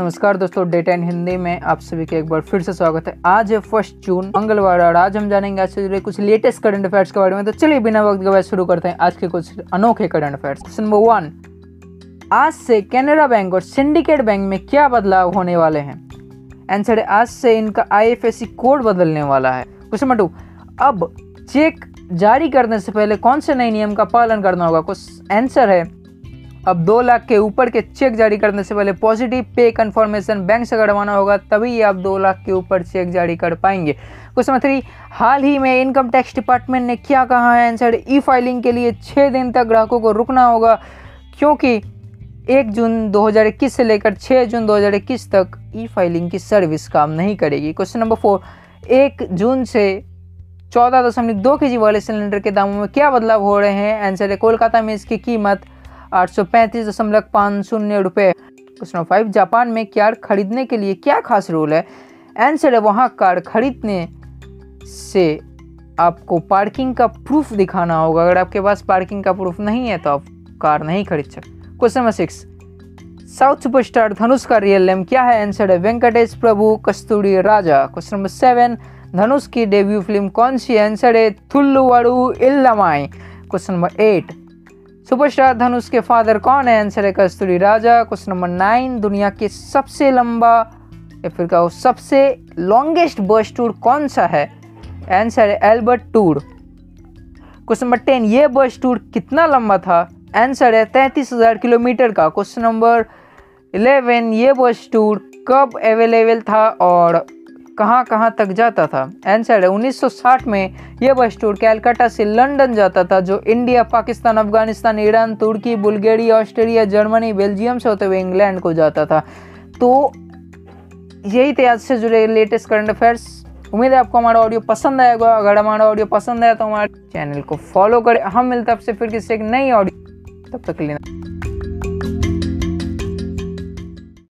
नमस्कार दोस्तों, डेटा इन हिंदी में आप सभी का एक बार फिर से स्वागत है। आज है फ़र्स्ट जून, मंगलवार, और आज हम जानेंगे आज से जुड़े कुछ लेटेस्ट करंट अफेयर्स के बारे में। तो चलिए बिना वक्त गवाए शुरू करते हैं। आज के कुछ अनोखे current affairs question number one आज से कैनरा बैंक और सिंडिकेट बैंक में क्या बदलाव होने वाले हैं? आंसर है, आज से इनका आईएफएससी कोड बदलने वाला है। क्वेश्चन नंबर टू अब चेक जारी करने से पहले कौन से नए नियम का पालन करना होगा? कुछ आंसर है अब दो लाख के ऊपर के चेक जारी करने से पहले पॉजिटिव पे कन्फर्मेशन बैंक से करवाना होगा, तभी आप दो लाख के ऊपर चेक जारी कर पाएँगे। क्वेश्चन नंबर थ्री, हाल ही में इनकम टैक्स डिपार्टमेंट ने क्या कहा है? आंसर ई फाइलिंग के लिए छः दिन तक ग्राहकों को रुकना होगा, क्योंकि एक जून 2021 से लेकर 6 जून 2021 तक ई फाइलिंग की सर्विस काम नहीं करेगी। क्वेश्चन नंबर फोर, एक जून से चौदह दशमलव दो के जी वाले सिलेंडर के दामों में क्या बदलाव हो रहे हैं? आंसर है, कोलकाता में इसकी कीमत आठ सौ पैंतीस दशमलव शून्य रुपये क्वेश्चन नंबर फाइव जापान में कार खरीदने के लिए क्या खास रूल है? आंसर है वहाँ कार खरीदने से आपको पार्किंग का प्रूफ दिखाना होगा। अगर आपके पास पार्किंग का प्रूफ नहीं है तो आप कार नहीं खरीद सकते। Question number six south superstar Dhanush का रियल नेम क्या है? आंसर है Venkatesh Prabhu Kasthuri Raja question number seven Dhanush की डेब्यू फ़िल्म कौन सी आंसर है Thulluvadho Ilamai question number eight superstar Dhanush के फादर कौन है? आंसर है Kasthuri Raja question number nine दुनिया के सबसे लंबा, या फिर कहो सबसे लॉन्गेस्ट बस टूर कौन सा है? आंसर है Albert Tour question number ten ये बस टूर कितना लंबा था? आंसर है तैंतीस हज़ार किलोमीटर का। क्वेश्चन नंबर इलेवन ये बस टूर कब अवेलेबल था? और कहाँ कहाँ तक जाता था। आंसर है 1960 में यह बस टूर कैलकाटा से लंदन जाता था, जो इंडिया, पाकिस्तान, अफ़गानिस्तान, ईरान, तुर्की बुल्गारिया ऑस्ट्रेलिया, जर्मनी, बेल्जियम से होते हुए इंग्लैंड को जाता था। तो यही थे आज से जुड़े लेटेस्ट करंट अफेयर्स। उम्मीद है आपको हमारा ऑडियो पसंद आएगा अगर हमारा ऑडियो पसंद आया तो हमारे चैनल को फॉलो करें। हम मिलते हैं आपसे फिर किसी एक नई ऑडियो तब तक लेना